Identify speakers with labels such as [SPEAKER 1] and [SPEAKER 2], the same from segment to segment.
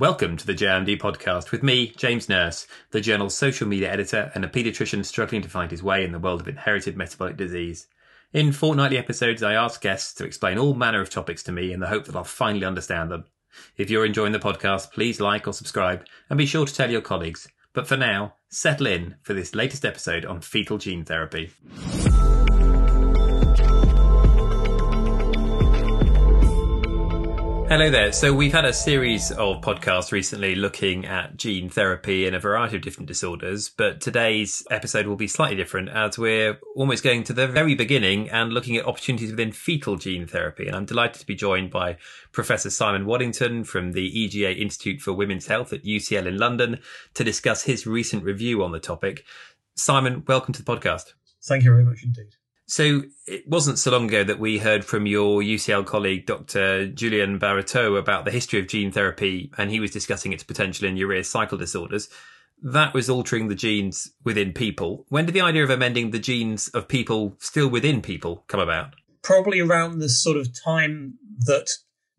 [SPEAKER 1] Welcome to the JMD podcast with me, James Nurse, the journal's social media editor and a paediatrician struggling to find his way in the world of inherited metabolic disease. In fortnightly episodes, I ask guests to explain all manner of topics to me in the hope that I'll finally understand them. If you're enjoying the podcast, please like or subscribe and be sure to tell your colleagues. But for now, settle in for this latest episode on fetal gene therapy. Hello there. So we've had a series of podcasts recently looking at gene therapy in a variety of different disorders, but today's episode will be slightly different as we're almost going to the very beginning and looking at opportunities within fetal gene therapy. And I'm delighted to be joined by Professor Simon Waddington from the EGA Institute for Women's Health at UCL in London to discuss his recent review on the topic. Simon, welcome to the podcast.
[SPEAKER 2] Thank you very much indeed.
[SPEAKER 1] So it wasn't so long ago that we heard from your UCL colleague, Dr. Julian Barreto, about the history of gene therapy, and he was discussing its potential in urea cycle disorders. That was altering the genes within people. When did the idea of amending the genes of people still within people come about?
[SPEAKER 2] Probably around the sort of time that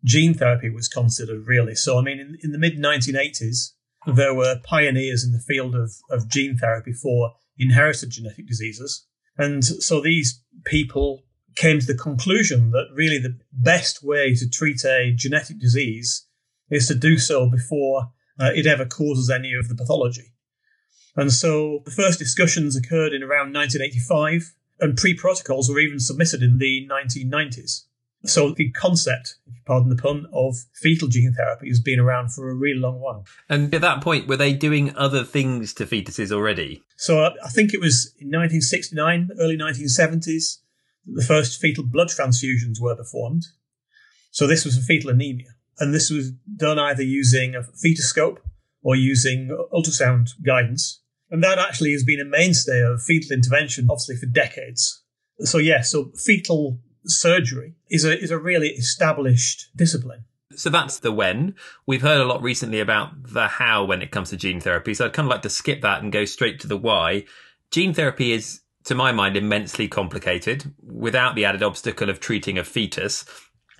[SPEAKER 2] gene therapy was considered, really. So, I mean, in, in the mid 1980s, there were pioneers in the field of, of gene therapy for inherited genetic diseases and so these people came to the conclusion that really the best way to treat a genetic disease is to do so before uh, it ever causes any of the pathology. And so the first discussions occurred in around 1985, and pre protocols were even submitted in the 1990s. So the concept, pardon the pun, of fetal gene therapy has been around for a really long while.
[SPEAKER 1] And at that point, were they doing other things to fetuses already?
[SPEAKER 2] So I think it was in 1969, early 1970s, that the first fetal blood transfusions were performed. So this was for fetal anemia. And this was done either using a fetoscope or using ultrasound guidance. And that actually has been a mainstay of fetal intervention, obviously, for decades. So, yeah, so fetal surgery is a is a really established discipline.
[SPEAKER 1] So that's the when. We've heard a lot recently about the how when it comes to gene therapy. So I'd kind of like to skip that and go straight to the why. Gene therapy is, to my mind, immensely complicated without the added obstacle of treating a fetus.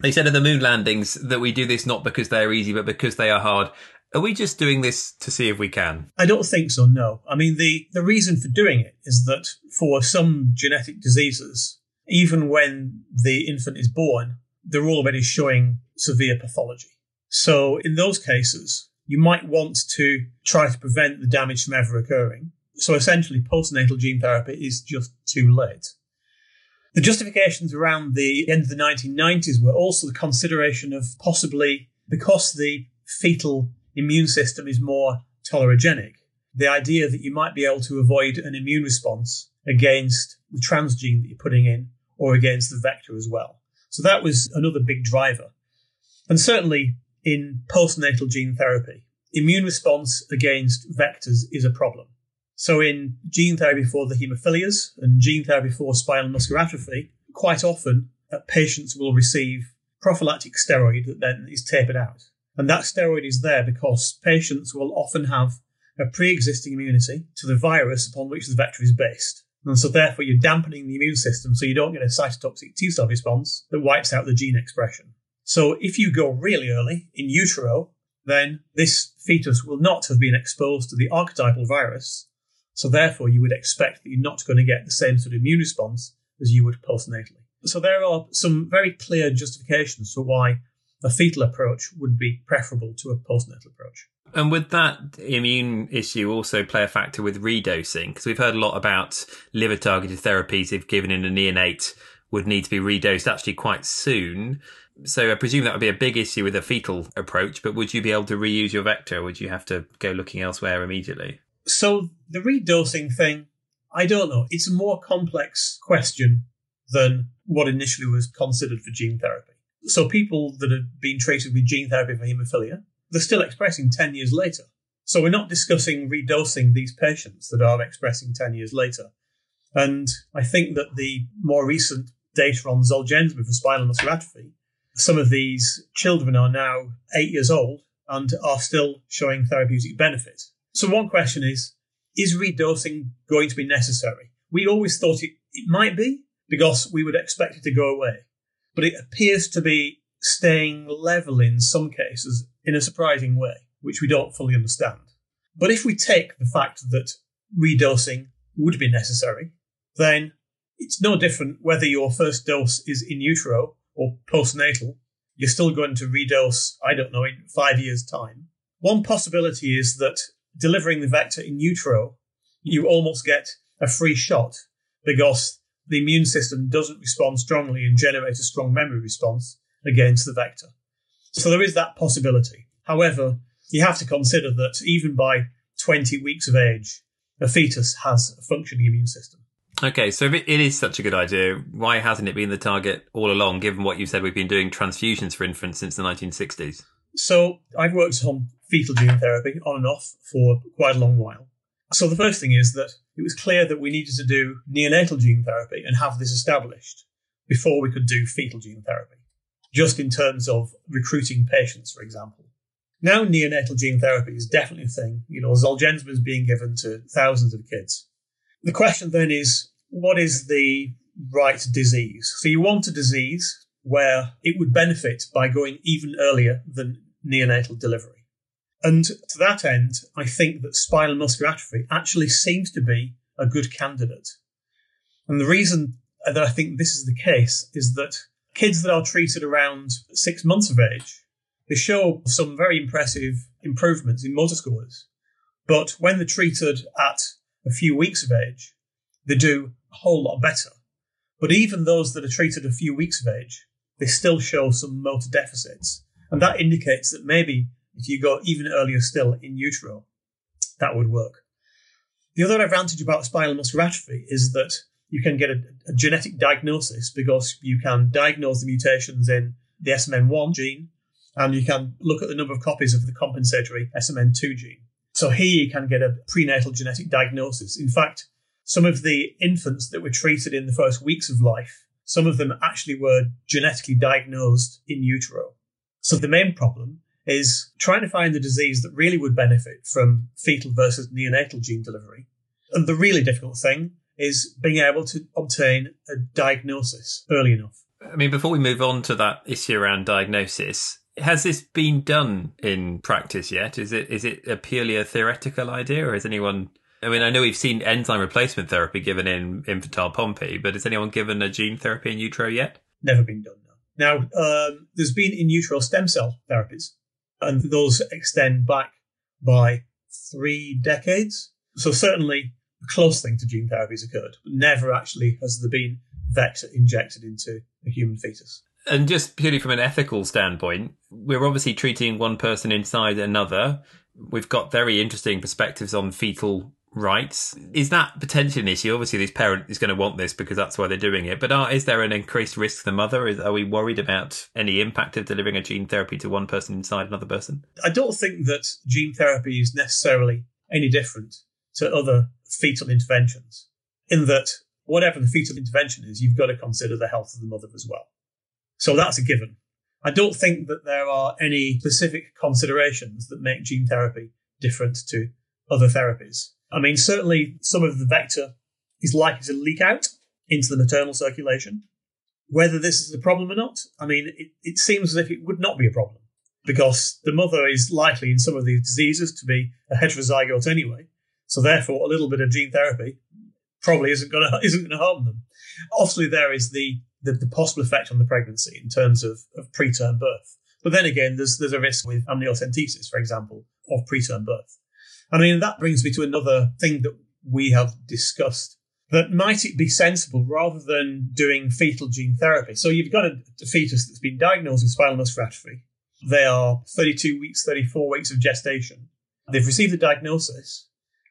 [SPEAKER 1] They said at the moon landings that we do this not because they're easy, but because they are hard. Are we just doing this to see if we can?
[SPEAKER 2] I don't think so, no. I mean, the, the reason for doing it is that for some genetic diseases, even when the infant is born, they're already showing severe pathology. So in those cases, you might want to try to prevent the damage from ever occurring. So essentially, postnatal gene therapy is just too late. The justifications around the end of the 1990s were also the consideration of possibly because the fetal immune system is more tolerogenic, the idea that you might be able to avoid an immune response against the transgene that you're putting in or against the vector as well. So that was another big driver. And certainly in postnatal gene therapy, immune response against vectors is a problem. So in gene therapy for the hemophilias and gene therapy for spinal muscular atrophy, quite often uh, patients will receive prophylactic steroid that then is tapered out. And that steroid is there because patients will often have a pre-existing immunity to the virus upon which the vector is based. And so therefore you're dampening the immune system so you don't get a cytotoxic T cell response that wipes out the gene expression. So if you go really early in utero, then this fetus will not have been exposed to the archetypal virus. So therefore you would expect that you're not going to get the same sort of immune response as you would postnatally. So there are some very clear justifications for why a fetal approach would be preferable to a postnatal approach.
[SPEAKER 1] And would that immune issue also play a factor with redosing? Because we've heard a lot about liver targeted therapies if given in a neonate would need to be redosed actually quite soon. So I presume that would be a big issue with a fetal approach, but would you be able to reuse your vector or would you have to go looking elsewhere immediately?
[SPEAKER 2] So the redosing thing, I don't know. It's a more complex question than what initially was considered for gene therapy. So people that have been treated with gene therapy for haemophilia, they're still expressing 10 years later. So we're not discussing redosing these patients that are expressing 10 years later. And I think that the more recent data on Zolgensma for spinal muscular atrophy, some of these children are now eight years old and are still showing therapeutic benefit. So one question is, is redosing going to be necessary? We always thought it, it might be because we would expect it to go away, but it appears to be staying level in some cases in a surprising way. which we don't fully understand. But if we take the fact that redosing would be necessary, then it's no different whether your first dose is in utero or postnatal. You're still going to redose, I don't know, in five years' time. One possibility is that delivering the vector in utero, you almost get a free shot because the immune system doesn't respond strongly and generate a strong memory response against the vector. So there is that possibility. However, you have to consider that even by 20 weeks of age, a fetus has a functioning immune system.
[SPEAKER 1] Okay, so if it, is such a good idea, why hasn't it been the target all along, given what you said we've been doing transfusions for infants since the 1960s?
[SPEAKER 2] So I've worked on fetal gene therapy on and off for quite a long while. So the first thing is that it was clear that we needed to do neonatal gene therapy and have this established before we could do fetal gene therapy, just in terms of recruiting patients, for example. Now neonatal gene therapy is definitely a thing. You know, Zolgensma is being given to thousands of kids. The question then is, what is the right disease? So you want a disease where it would benefit by going even earlier than neonatal delivery. And to that end, I think that spinal muscular atrophy actually seems to be a good candidate. And the reason that I think this is the case is that kids that are treated around six months of age, they show some very impressive improvements in motor scores. But when they're treated at a few weeks of age, they do a whole lot better. But even those that are treated a few weeks of age, they still show some motor deficits. And that indicates that maybe if you go even earlier still in utero, that would work. The other advantage about spinal muscular atrophy is that you can get a, a genetic diagnosis because you can diagnose the mutations in the SMN1 gene and you can look at the number of copies of the compensatory SMN2 gene. So here you can get a prenatal genetic diagnosis. In fact, some of the infants that were treated in the first weeks of life, some of them actually were genetically diagnosed in utero. So the main problem is trying to find the disease that really would benefit from fetal versus neonatal gene delivery. And the really difficult thing is being able to obtain a diagnosis early enough.
[SPEAKER 1] I mean, before we move on to that issue around diagnosis, has this been done in practice yet? Is it is it a purely a theoretical idea, or has anyone? I mean, I know we've seen enzyme replacement therapy given in infantile Pompe, but has anyone given a gene therapy in utero yet?
[SPEAKER 2] Never been done. No. Now, um, there's been in utero stem cell therapies, and those extend back by three decades. So certainly, a close thing to gene therapy has occurred, but never actually has there been vector injected into a human fetus.
[SPEAKER 1] And just purely from an ethical standpoint, we're obviously treating one person inside another. We've got very interesting perspectives on fetal rights. Is that potentially an issue? Obviously, this parent is going to want this because that's why they're doing it. But are, is there an increased risk to the mother? Is, are we worried about any impact of delivering a gene therapy to one person inside another person?
[SPEAKER 2] I don't think that gene therapy is necessarily any different to other fetal interventions, in that whatever the fetal intervention is, you've got to consider the health of the mother as well. So that's a given. I don't think that there are any specific considerations that make gene therapy different to other therapies. I mean, certainly some of the vector is likely to leak out into the maternal circulation. Whether this is a problem or not, I mean, it, it seems as if it would not be a problem because the mother is likely in some of these diseases to be a heterozygote anyway. So therefore, a little bit of gene therapy probably isn't going to isn't going to harm them. Obviously, there is the, the, the possible effect on the pregnancy in terms of, of preterm birth. But then again, there's there's a risk with amniocentesis, for example, of preterm birth. I mean, that brings me to another thing that we have discussed. That might it be sensible rather than doing fetal gene therapy? So you've got a, a fetus that's been diagnosed with spinal muscular atrophy. They are 32 weeks, 34 weeks of gestation. They've received the diagnosis,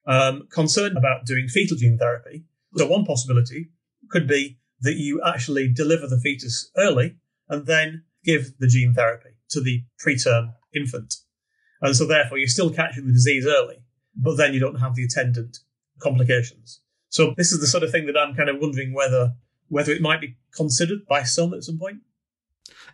[SPEAKER 2] um, concerned about doing fetal gene therapy. So one possibility could be that you actually deliver the fetus early and then give the gene therapy to the preterm infant. And so therefore you're still catching the disease early, but then you don't have the attendant complications. So this is the sort of thing that I'm kind of wondering whether whether it might be considered by some at some point.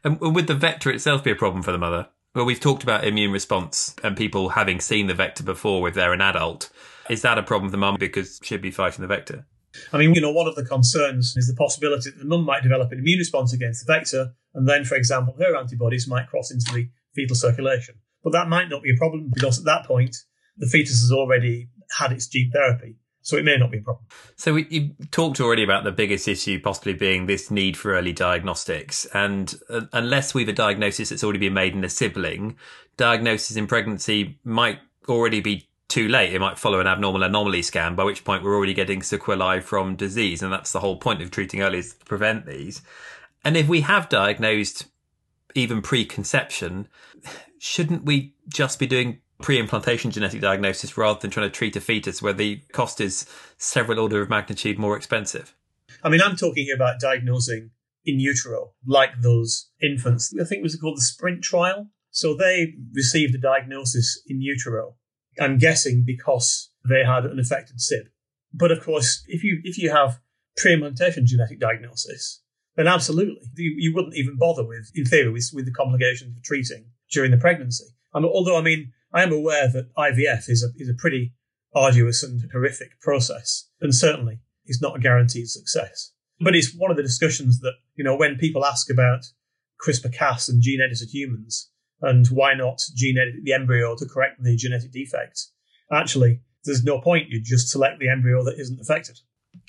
[SPEAKER 1] And would the vector itself be a problem for the mother? Well, we've talked about immune response and people having seen the vector before if they're an adult. Is that a problem for the mum because she'd be fighting the vector?
[SPEAKER 2] I mean, you know, one of the concerns is the possibility that the mum might develop an immune response against the vector, and then, for example, her antibodies might cross into the fetal circulation. But that might not be a problem because at that point, the fetus has already had its gene therapy. So it may not be a problem.
[SPEAKER 1] So we, you talked already about the biggest issue possibly being this need for early diagnostics. And uh, unless we've a diagnosis that's already been made in a sibling, diagnosis in pregnancy might already be too late. It might follow an abnormal anomaly scan, by which point we're already getting sequelae from disease. And that's the whole point of treating early is to prevent these. And if we have diagnosed even preconception, shouldn't we just be doing pre-implantation genetic diagnosis rather than trying to treat a fetus where the cost is several order of magnitude more expensive?
[SPEAKER 2] I mean, I'm talking about diagnosing in utero, like those infants. I think it was called the Sprint trial. So they received a diagnosis in utero. I'm guessing because they had an affected SIB. But of course, if you if you have pre-implantation genetic diagnosis, then absolutely you, you wouldn't even bother with, in theory, with, with the complications of treating during the pregnancy. And although I mean, I am aware that IVF is a, is a pretty arduous and horrific process, and certainly is not a guaranteed success. But it's one of the discussions that, you know, when people ask about CRISPR Cas and gene edited humans, and why not gene edit the embryo to correct the genetic defect, actually, there's no point. You just select the embryo that isn't affected.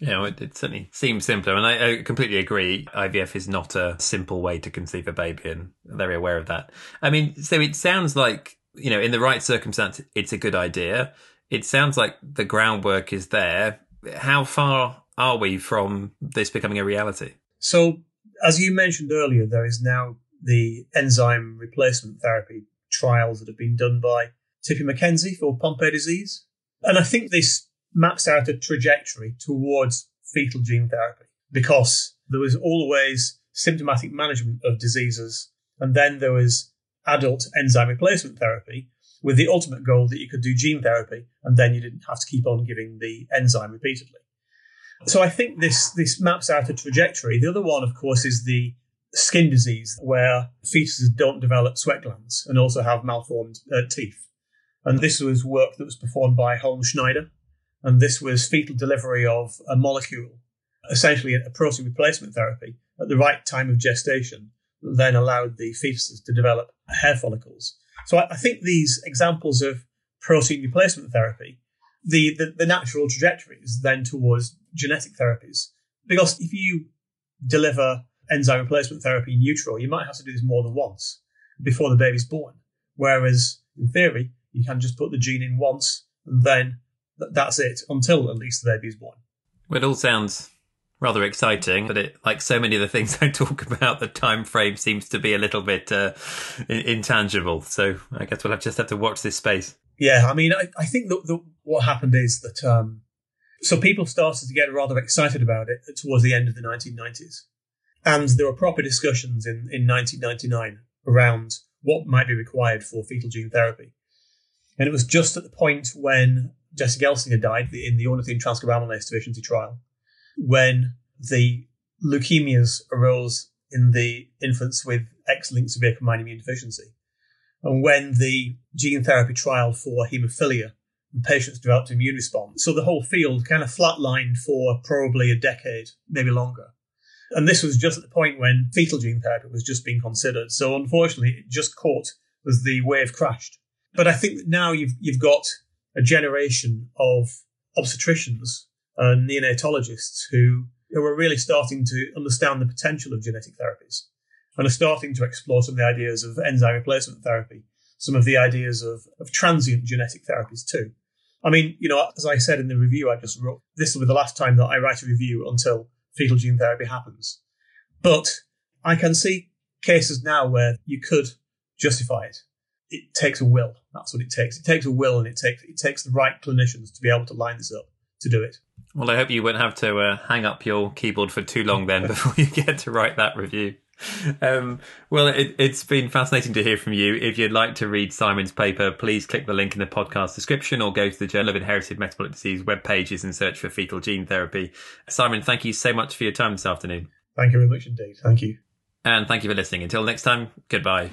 [SPEAKER 1] Yeah, it, certainly seems simpler. And I, I, completely agree. IVF is not a simple way to conceive a baby, and I'm very aware of that. I mean, so it sounds like you know, in the right circumstance, it's a good idea. It sounds like the groundwork is there. How far are we from this becoming a reality?
[SPEAKER 2] So, as you mentioned earlier, there is now the enzyme replacement therapy trials that have been done by Tippy McKenzie for Pompe disease. And I think this maps out a trajectory towards fetal gene therapy because there was always symptomatic management of diseases. And then there was adult enzyme replacement therapy with the ultimate goal that you could do gene therapy and then you didn't have to keep on giving the enzyme repeatedly. So I think this, this maps out a trajectory. The other one, of course, is the skin disease where fetuses don't develop sweat glands and also have malformed uh, teeth. And this was work that was performed by Holm Schneider. And this was fetal delivery of a molecule, essentially a protein replacement therapy at the right time of gestation then allowed the fetuses to develop hair follicles. So I, I think these examples of protein replacement therapy, the, the, the natural trajectory is then towards genetic therapies. Because if you deliver enzyme replacement therapy in utero, you might have to do this more than once before the baby's born. Whereas in theory, you can just put the gene in once and then th- that's it until at least the baby is born.
[SPEAKER 1] It all sounds rather exciting, but it, like so many of the things I talk about, the time frame seems to be a little bit uh, intangible. So I guess we'll have, just have to watch this space.
[SPEAKER 2] Yeah, I mean, I, I think that what happened is that um, so people started to get rather excited about it towards the end of the 1990s, and there were proper discussions in in 1999 around what might be required for fetal gene therapy, and it was just at the point when Jesse Gelsinger died in the ornithine transcarbamylase deficiency trial when the leukemias arose in the infants with X-linked severe combined immune deficiency. And when the gene therapy trial for haemophilia, the patients developed immune response. So the whole field kind of flatlined for probably a decade, maybe longer. And this was just at the point when fetal gene therapy was just being considered. So unfortunately, it just caught as the wave crashed. But I think that now you've, you've got a generation of obstetricians and neonatologists who, who are really starting to understand the potential of genetic therapies and are starting to explore some of the ideas of enzyme replacement therapy, some of the ideas of, of transient genetic therapies too. I mean, you know, as I said in the review I just wrote, this will be the last time that I write a review until fetal gene therapy happens. But I can see cases now where you could justify it. It takes a will. That's what it takes. It takes a will and it takes, it takes the right clinicians to be able to line this up to do it.
[SPEAKER 1] Well, I hope you won't have to uh, hang up your keyboard for too long then before you get to write that review. Um, well, it, has been fascinating to hear from you. If you'd like to read Simon's paper, please click the link in the podcast description or go to the Journal of Inherited Metabolic Disease web pages and search for fetal gene therapy. Simon, thank you so much for your time this afternoon.
[SPEAKER 2] Thank you very much indeed. Thank you.
[SPEAKER 1] And thank you for listening. Until next time, goodbye.